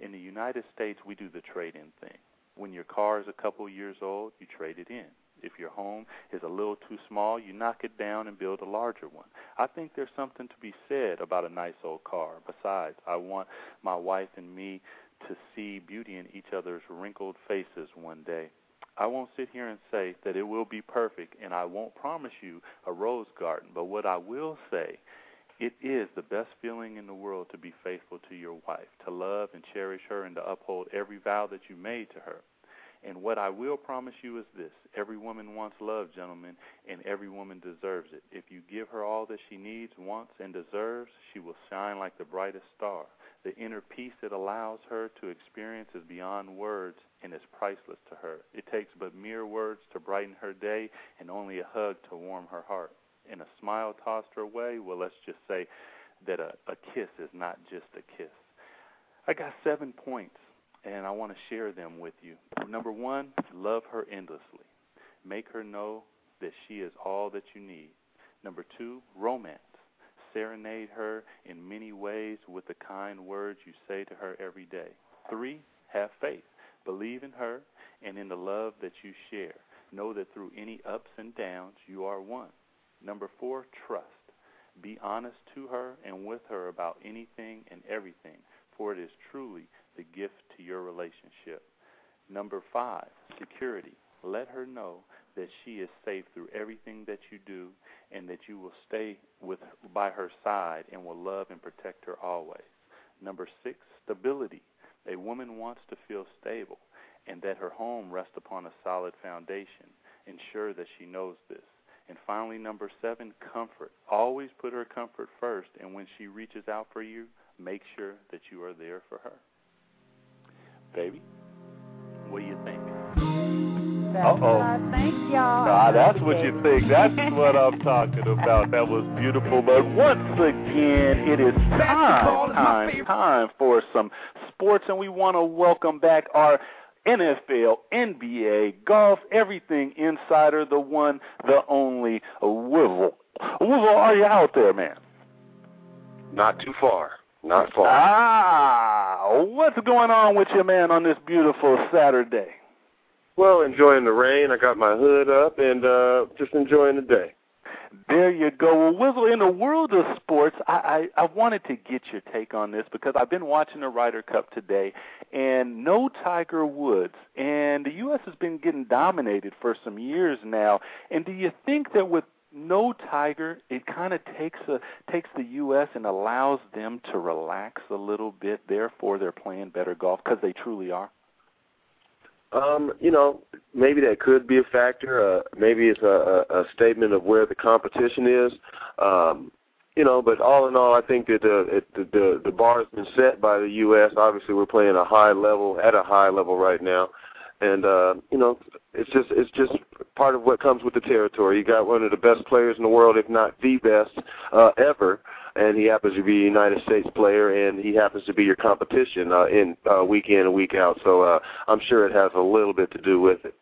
In the United States, we do the trade in thing. When your car is a couple years old, you trade it in. If your home is a little too small, you knock it down and build a larger one. I think there's something to be said about a nice old car. Besides, I want my wife and me to see beauty in each other's wrinkled faces one day. I won't sit here and say that it will be perfect, and I won't promise you a rose garden. But what I will say, it is the best feeling in the world to be faithful to your wife, to love and cherish her, and to uphold every vow that you made to her. And what I will promise you is this every woman wants love, gentlemen, and every woman deserves it. If you give her all that she needs, wants, and deserves, she will shine like the brightest star. The inner peace it allows her to experience is beyond words and is priceless to her. It takes but mere words to brighten her day and only a hug to warm her heart. And a smile tossed her way, well, let's just say that a, a kiss is not just a kiss. I got seven points and I want to share them with you. Number one, love her endlessly. Make her know that she is all that you need. Number two, romance. Serenade her in many ways with the kind words you say to her every day. Three, have faith. Believe in her and in the love that you share. Know that through any ups and downs, you are one. Number four, trust. Be honest to her and with her about anything and everything, for it is truly the gift to your relationship. Number five, security. Let her know that she is safe through everything that you do and that you will stay with by her side and will love and protect her always. Number six, stability. A woman wants to feel stable and that her home rests upon a solid foundation. Ensure that she knows this. And finally, number seven, comfort. Always put her comfort first, and when she reaches out for you, make sure that you are there for her baby. What do you think? That's what I think, y'all. Ah, that's what you think. That's what I'm talking about. That was beautiful. But once again, it is time, time, time for some sports, and we want to welcome back our NFL, NBA, golf, everything insider, the one, the only Wizzle. Wizzle, are you out there, man? Not too far. Not far. Ah, what's going on with you, man, on this beautiful Saturday? Well, enjoying the rain. I got my hood up and uh just enjoying the day. There you go. Well, Wizzle, in the world of sports, I, I, I wanted to get your take on this because I've been watching the Ryder Cup today, and no Tiger Woods. And the U.S. has been getting dominated for some years now. And do you think that with no Tiger, it kind of takes a takes the U.S. and allows them to relax a little bit. Therefore, they're playing better golf because they truly are. Um, you know, maybe that could be a factor. Uh, maybe it's a, a, statement of where the competition is. Um, you know, but all in all, I think that uh, it, the the the bar has been set by the U.S. Obviously, we're playing a high level at a high level right now, and uh, you know, it's just it's just part of what comes with the territory. You got one of the best players in the world, if not the best uh, ever, and he happens to be a United States player, and he happens to be your competition uh, in uh, week in and week out. So uh, I'm sure it has a little bit to do with it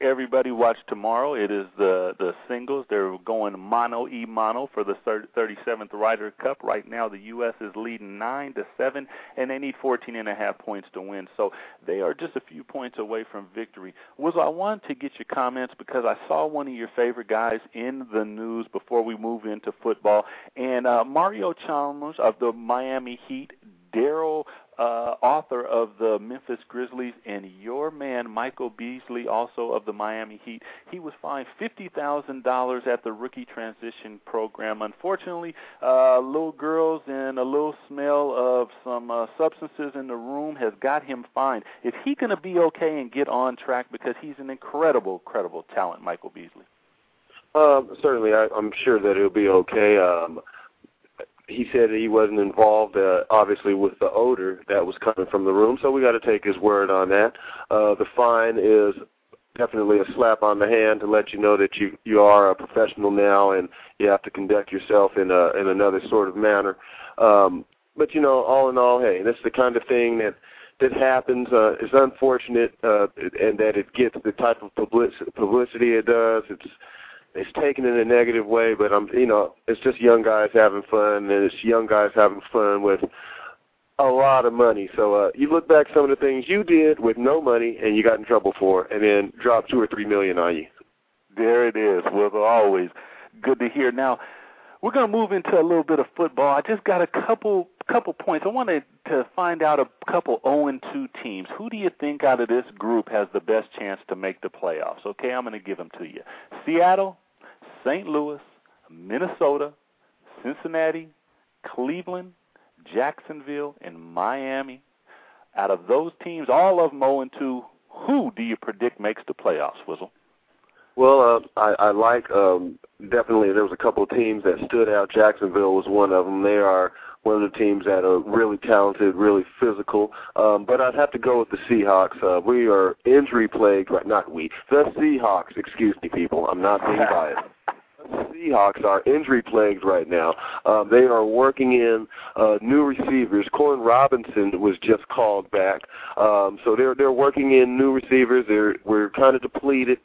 everybody watch tomorrow. It is the the singles. They're going mono e mono for the 37th Ryder Cup. Right now, the U.S. is leading nine to seven, and they need 14 and a half points to win. So they are just a few points away from victory. Was I wanted to get your comments because I saw one of your favorite guys in the news before we move into football, and uh, Mario Chalmers of the Miami Heat Darrell uh, Arthur of the Memphis Grizzlies, and your man Michael Beasley, also of the Miami Heat. He was fined fifty thousand dollars at the rookie transition program. Unfortunately, uh, little girls and a little smell of some uh, substances in the room has got him fined. Is he going to be okay and get on track because he's an incredible, incredible talent, Michael Beasley? Um, certainly, I, I'm sure that he'll be okay. Um, he said that he wasn't involved, uh, obviously, with the odor that was coming from the room. So we got to take his word on that. Uh, the fine is definitely a slap on the hand to let you know that you you are a professional now and you have to conduct yourself in a in another sort of manner. Um, but you know, all in all, hey, this is the kind of thing that that happens. Uh, it's unfortunate, uh, and that it gets the type of publicity it does. It's it's taken in a negative way, but I'm you know it's just young guys having fun, and it's young guys having fun with a lot of money. So uh, you look back some of the things you did with no money, and you got in trouble for, and then drop two or three million on you. There it is. Well, always good to hear. Now we're going to move into a little bit of football. I just got a couple couple points. I wanted to to find out a couple 0 and 2 teams. Who do you think out of this group has the best chance to make the playoffs? Okay, I'm going to give them to you. Seattle, St. Louis, Minnesota, Cincinnati, Cleveland, Jacksonville, and Miami. Out of those teams, all of them 0 and 2, who do you predict makes the playoffs, Wizzle? Well, uh, I, I like um, definitely. There was a couple of teams that stood out. Jacksonville was one of them. They are one of the teams that are really talented, really physical. Um, but I'd have to go with the Seahawks. Uh, we are injury plagued, right? Not we. The Seahawks. Excuse me, people. I'm not being biased. *laughs* Seahawks are injury plagued right now. Um, they are working in uh, new receivers. Koren Robinson was just called back, um, so they're they're working in new receivers. They're we're kind of depleted.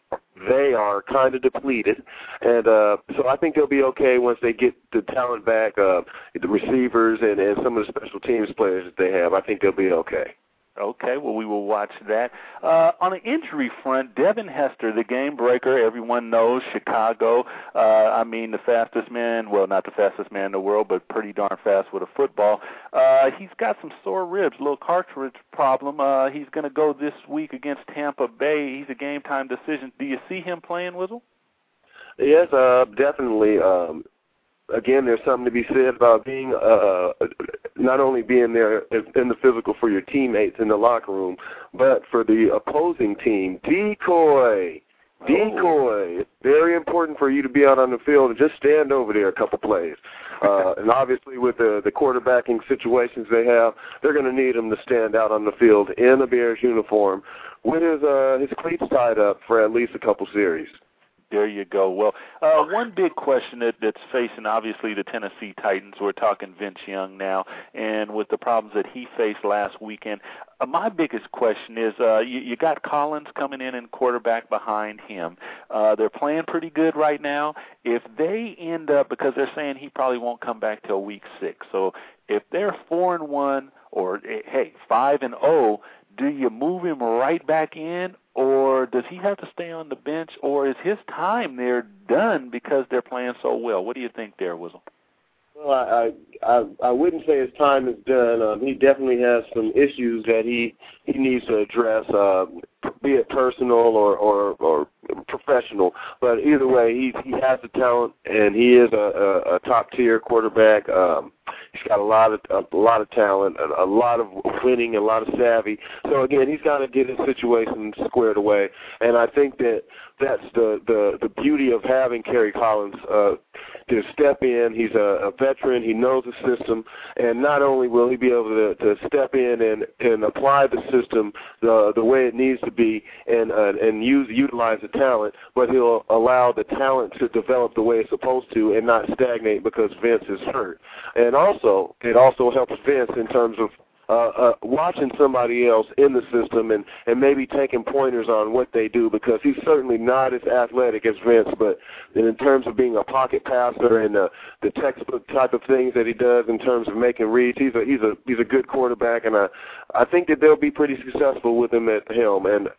They are kind of depleted, and uh, so I think they'll be okay once they get the talent back, uh, the receivers and and some of the special teams players that they have. I think they'll be okay. Okay, well, we will watch that. Uh, on the injury front, Devin Hester, the game breaker, everyone knows Chicago. Uh, I mean, the fastest man, well, not the fastest man in the world, but pretty darn fast with a football. Uh, he's got some sore ribs, a little cartilage problem. Uh, he's going to go this week against Tampa Bay. He's a game time decision. Do you see him playing, Wizzle? Yes, uh, definitely. Um, again, there's something to be said about being uh, not only being there in the physical for your teammates in the locker room, but for the opposing team. Decoy, decoy. It's very important for you to be out on the field and just stand over there a couple plays. *laughs* Uh, and obviously, with the the quarterbacking situations they have, they're going to need him to stand out on the field in a Bears uniform with his uh, his cleats tied up for at least a couple series. There you go. Well, uh, one big question that, that's facing obviously the Tennessee Titans. We're talking Vince Young now, and with the problems that he faced last weekend. Uh, my biggest question is, uh, you, you got Collins coming in and quarterback behind him. Uh, they're playing pretty good right now. If they end up, because they're saying he probably won't come back till week six, so if they're four and one or eh, hey five and zero, do you move him right back in, or does he have to stay on the bench, or is his time there done because they're playing so well? What do you think there, Wizzle? Well, I I I wouldn't say his time is done. Um, he definitely has some issues that he he needs to address, uh, be it personal or or or professional. But either way, he he has the talent, and he is a, a, a top tier quarterback. Um, he's got a lot of a, lot of talent, a, a lot of winning, a lot of savvy. So again, he's got to get his situation squared away. And I think that that's the the the beauty of having Kerry Collins uh, to step in. He's a, a veteran. He knows the system, and not only will he be able to, to step in and and apply the system the the way it needs to be, and uh, and use utilize the talent, but he'll allow the talent to develop the way it's supposed to, and not stagnate because Vince is hurt. And also, it also helps Vince in terms of uh, uh, watching somebody else in the system and and maybe taking pointers on what they do because he's certainly not as athletic as Vince, but in terms of being a pocket passer and the the textbook type of things that he does in terms of making reads, he's a he's a he's a good quarterback, and I I think that they'll be pretty successful with him at helm. And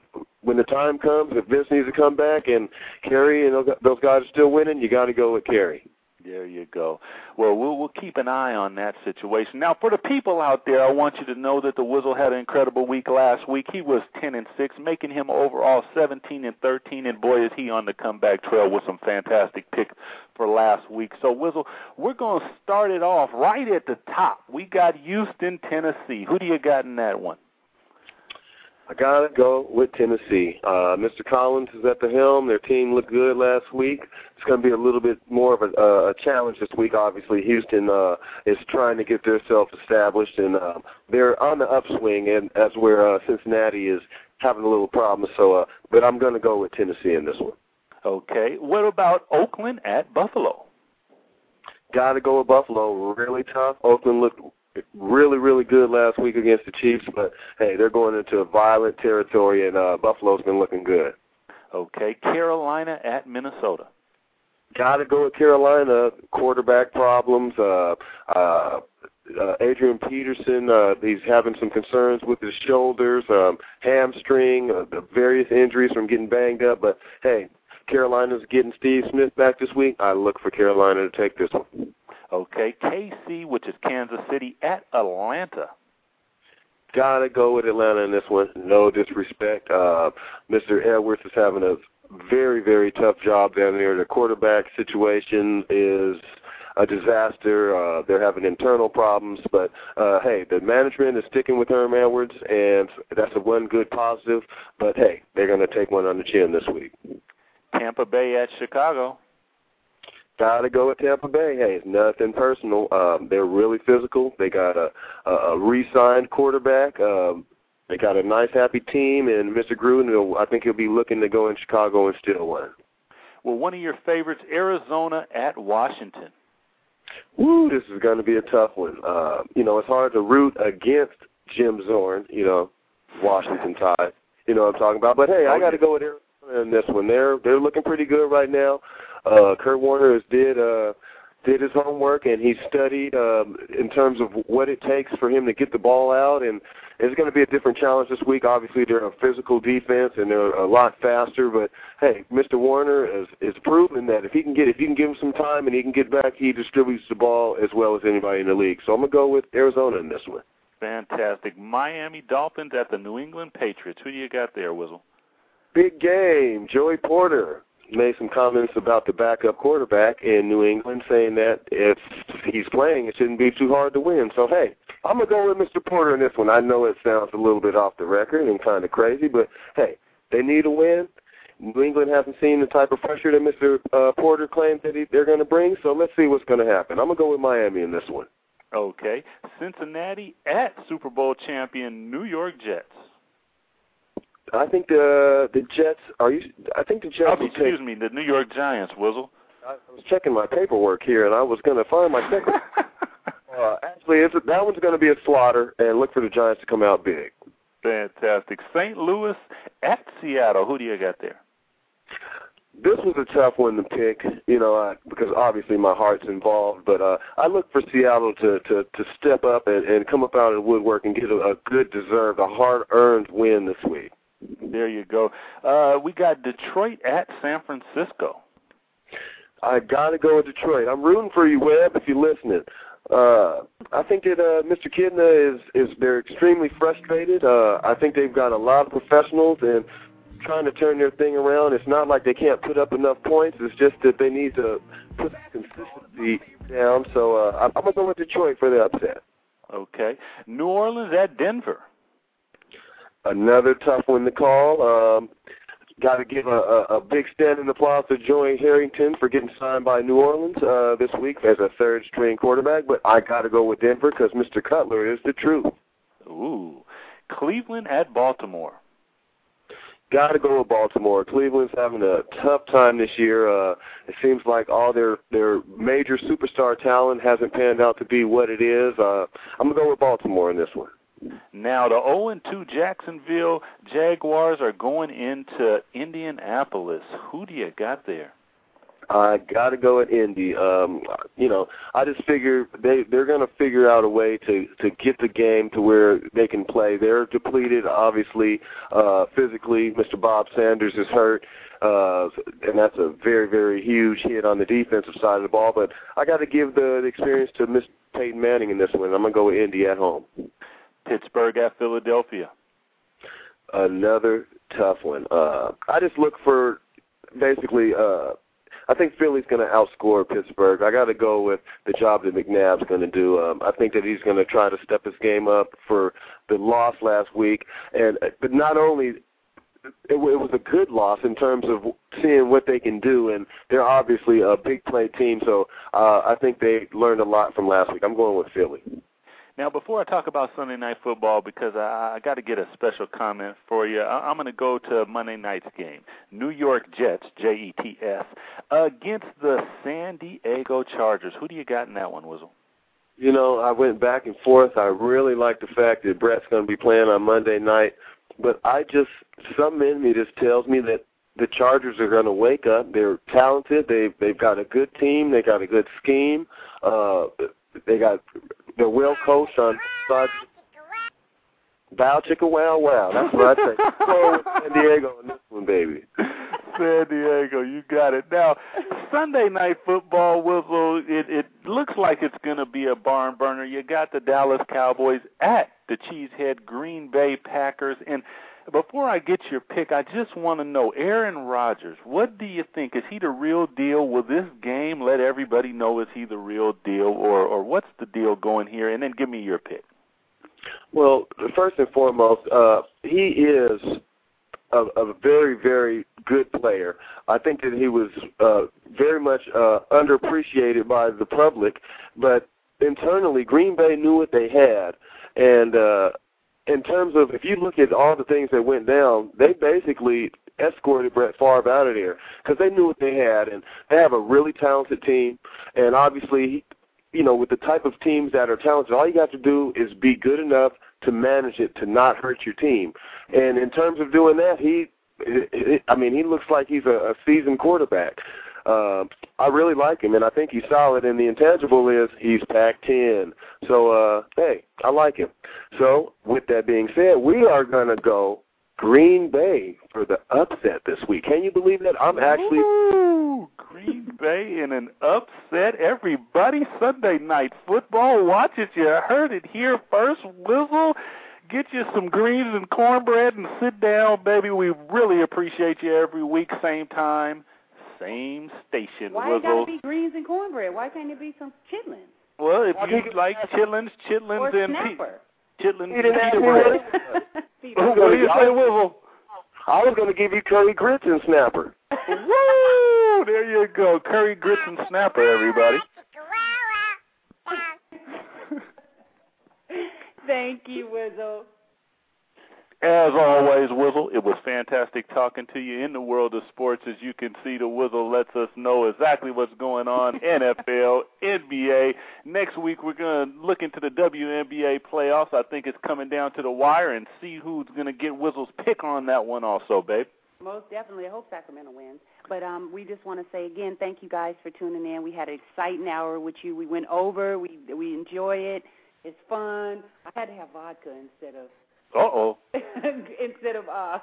when the time comes, if Vince needs to come back and Kerry and those guys are still winning, you got to go with Kerry. There you go. Well, we'll we'll keep an eye on that situation. Now, for the people out there, I want you to know that the Wizzle had an incredible week last week. He was 10 and 6, making him overall 17 and 13, and boy is he on the comeback trail with some fantastic picks for last week. So, Wizzle, we're going to start it off right at the top. We got Houston, Tennessee. Who do you got in that one? I gotta go with Tennessee. Uh, Mr. Collins is at the helm. Their team looked good last week. It's going to be a little bit more of a, uh, a challenge this week. Obviously, Houston uh, is trying to get themselves established, and uh, they're on the upswing, and as where uh, Cincinnati is having a little problem. So, uh, but I'm going to go with Tennessee in this one. Okay. What about Oakland at Buffalo? Got to go with Buffalo. Really tough. Oakland looked really, really good last week against the Chiefs, but hey, they're going into a violent territory, and uh, Buffalo's been looking good. Okay, Carolina at Minnesota. Got to go with Carolina. Quarterback problems. Uh, uh, uh, Adrian Peterson, uh, he's having some concerns with his shoulders, um, hamstring, uh, the various injuries from getting banged up. But hey, Carolina's getting Steve Smith back this week. I look for Carolina to take this one. Okay, KC, which is Kansas City, at Atlanta. gotta go with Atlanta in this one. No disrespect. Uh, Mr. Edwards is having a very, very tough job down there. The quarterback situation is a disaster. Uh, they're having internal problems, but uh, hey, the management is sticking with Herm Edwards, and that's a one good positive. But hey, they're going to take one on the chin this week. Tampa Bay at Chicago. Got to go with Tampa Bay. Hey, it's nothing personal. Um, they're really physical. They got a, a, a re-signed quarterback. Um, they got a nice, happy team, and Mr. Gruden, I think he'll be looking to go in Chicago and steal one. Well, one of your favorites, Arizona at Washington. Woo, this is going to be a tough one. Uh, you know, it's hard to root against Jim Zorn, you know, Washington Tide. You know what I'm talking about. But hey, I got to go with Arizona in this one. They're they're looking pretty good right now. Uh, Kurt Warner has did uh, did his homework and he studied um, in terms of what it takes for him to get the ball out. And it's going to be a different challenge this week. Obviously, they're a physical defense and they're a lot faster. But hey, Mr. Warner is is proven that if he can get if you can give him some time and he can get back, he distributes the ball as well as anybody in the league. So I'm gonna go with Arizona in this one. Fantastic. Miami Dolphins at the New England Patriots. Who do you got there, Wizzle? Big game. Joey Porter made some comments about the backup quarterback in New England, saying that if he's playing, it shouldn't be too hard to win. So hey, I'm gonna go with Mr. Porter in this one. I know it sounds a little bit off the record and kind of crazy, but hey, they need a win. New England hasn't seen the type of pressure that Mr. Uh, Porter claims that he, they're going to bring, so let's see what's going to happen. I'm going to go with Miami in this one. Okay. Cincinnati at Super Bowl champion New York Jets. I think the the Jets are you. I think the Jets. Oh, excuse take, me, the New York Giants. Wizzle. I was checking my paperwork here, and I was going to find my second. *laughs* uh, actually, it's a, that one's going to be a slaughter, and look for the Giants to come out big. Fantastic. St. Louis at Seattle. Who do you got there? This was a tough one to pick, you know, I, because obviously my heart's involved. But uh, I look for Seattle to to to step up and, and come up out of the woodwork and get a, a good, deserved, a hard-earned win this week. There you go. Uh, we got Detroit at San Francisco. I got to go with Detroit. I'm rooting for you, Webb, if you're listening. Uh, I think that uh, Mr. Kitna is is they're extremely frustrated. Uh, I think they've got a lot of professionals and trying to turn their thing around. It's not like they can't put up enough points. It's just that they need to put consistency down. So uh, I'm, I'm gonna go with Detroit for the upset. Okay. New Orleans at Denver. Another tough one to call. Um, Got to give a, a, a big standing applause to Joey Harrington for getting signed by New Orleans uh, this week as a third string quarterback. But I got to go with Denver because Mr. Cutler is the truth. Ooh. Cleveland at Baltimore. Got to go with Baltimore. Cleveland's having a tough time this year. Uh, it seems like all their their major superstar talent hasn't panned out to be what it is. Uh, I'm gonna go with Baltimore in this one. Now the 0 and 2 Jacksonville Jaguars are going into Indianapolis. Who do you got there? I got to go at Indy. Um, you know, I just figure they they're going to figure out a way to to get the game to where they can play. They're depleted, obviously, uh, physically. Mr. Bob Sanders is hurt, uh, and that's a very very huge hit on the defensive side of the ball. But I got to give the, the experience to Miss Peyton Manning in this one. I'm going to go with Indy at home. Pittsburgh at Philadelphia. Another tough one. Uh, I just look for basically. Uh, I think Philly's going to outscore Pittsburgh. I got to go with the job that McNabb's going to do. Um, I think that he's going to try to step his game up for the loss last week, and but not only it, it was a good loss in terms of seeing what they can do, and they're obviously a big play team. So uh, I think they learned a lot from last week. I'm going with Philly. Now, before I talk about Sunday Night Football, because I, I got to get a special comment for you, I, I'm going to go to Monday night's game. New York Jets, J E T S, against the San Diego Chargers. Who do you got in that one, Wizzle? You know, I went back and forth. I really like the fact that Brett's going to be playing on Monday night, but I just something in me just tells me that the Chargers are going to wake up. They're talented. They've they've got a good team. They got a good scheme. Uh, they got they're well coached on side. Bow chicka wow wow. That's what I say. *laughs* Go San Diego on this one, baby. San Diego, you got it. Now, Sunday night football, Wizzle, it, it looks like it's going to be a barn burner. You got the Dallas Cowboys at the Cheesehead Green Bay Packers. And before I get your pick, I just want to know Aaron Rodgers, what do you think? Is he the real deal? Will this game let everybody know is he the real deal or or what's the deal going here? And then give me your pick. Well, first and foremost, uh, he is a, a very, very good player. I think that he was uh, very much uh, underappreciated by the public, but internally, Green Bay knew what they had, and uh, in terms of if you look at all the things that went down, they basically escorted Brett Favre out of there because they knew what they had, and they have a really talented team, and obviously you know, with the type of teams that are talented, all you got to do is be good enough to manage it to not hurt your team. And in terms of doing that, he, I mean, he looks like he's a, a seasoned quarterback. Uh, I really like him, and I think he's solid. And the intangible is he's Pac-10. So, uh, hey, I like him. So, with that being said, we are gonna go Green Bay for the upset this week. Can you believe that? I'm actually. Ooh, Green Bay in an upset. Everybody, Sunday night football. Watch it. You heard it here first. Wizzle. Get you some greens and cornbread and sit down, baby. We really appreciate you every week, same time, same station. Why it gotta be greens and cornbread? Why can't it be some chitlins? Well, if you like chitlins, chitlins and snapper. pe- chitlins He didn't and ask pita me bread. *laughs* what- what do you say, Wizzle? I was going to give you curry grits and snapper. Woo! There you go. Curry grits and snapper, everybody. *laughs* Thank you, Wizzle. As always, Wizzle, it was fantastic talking to you in the world of sports. As you can see, the Wizzle lets us know exactly what's going on *laughs* NFL, NBA. Next week, we're going to look into the WNBA playoffs. I think it's coming down to the wire and see who's going to get Wizzle's pick on that one also, babe. Most definitely. I hope Sacramento wins. But um, we just want to say again, thank you guys for tuning in. We had an exciting hour with you. We went over. We we enjoy it. It's fun. I had to have vodka instead of Uh-oh. *laughs* instead of uh.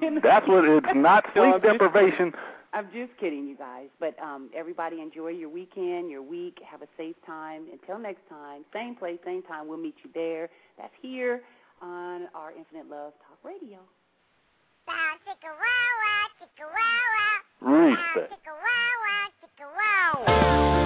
*laughs* That's what it's not *laughs* No, sleep I'm just- deprivation. I'm just kidding, you guys. But um, everybody enjoy your weekend, your week. Have a safe time. Until next time, same place, same time. We'll meet you there. That's here on our Infinite Love Talk Radio. Respect. If